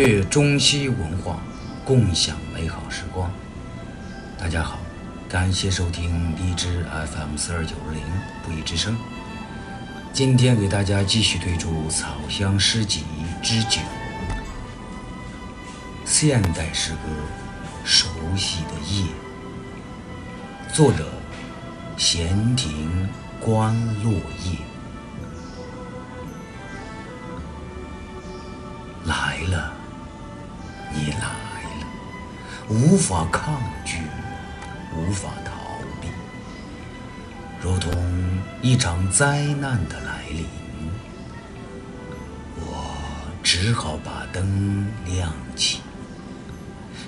阅中西文化，共享美好时光。大家好，感谢收听荔枝 FM 四二九零不义之声。今天给大家继续推出《草香诗集之九》，现代诗歌《熟悉的夜》，作者闲庭观落叶。来了，你来了，无法抗拒，无法逃避，如同一场灾难的来临。我只好把灯亮起，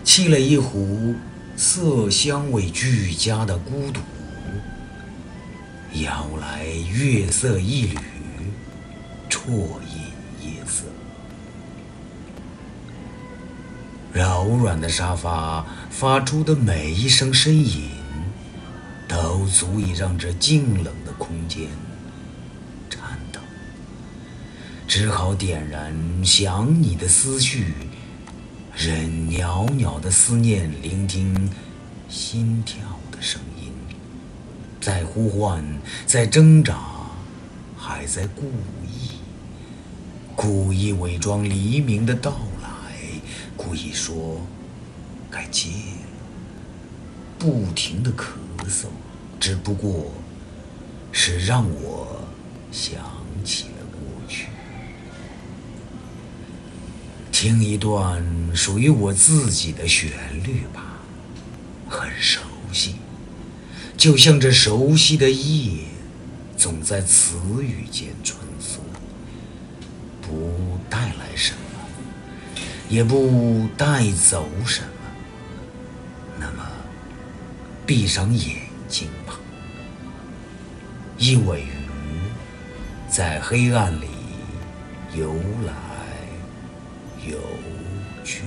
沏了一壶色香味俱佳的孤独，摇来月色一缕，啜柔软的沙发发出的每一声呻吟，都足以让这静冷的空间颤抖。只好点燃想你的思绪，任袅袅的思念聆听心跳的声音，在呼唤，在挣扎，还在故意，故意伪装黎明的到。故意说该戒了，不停的咳嗽，只不过是让我想起了过去，听一段属于我自己的旋律吧，很熟悉，就像这熟悉的夜，总在词语间穿梭，也不带走什么，那么闭上眼睛吧。一尾鱼在黑暗里游来游去。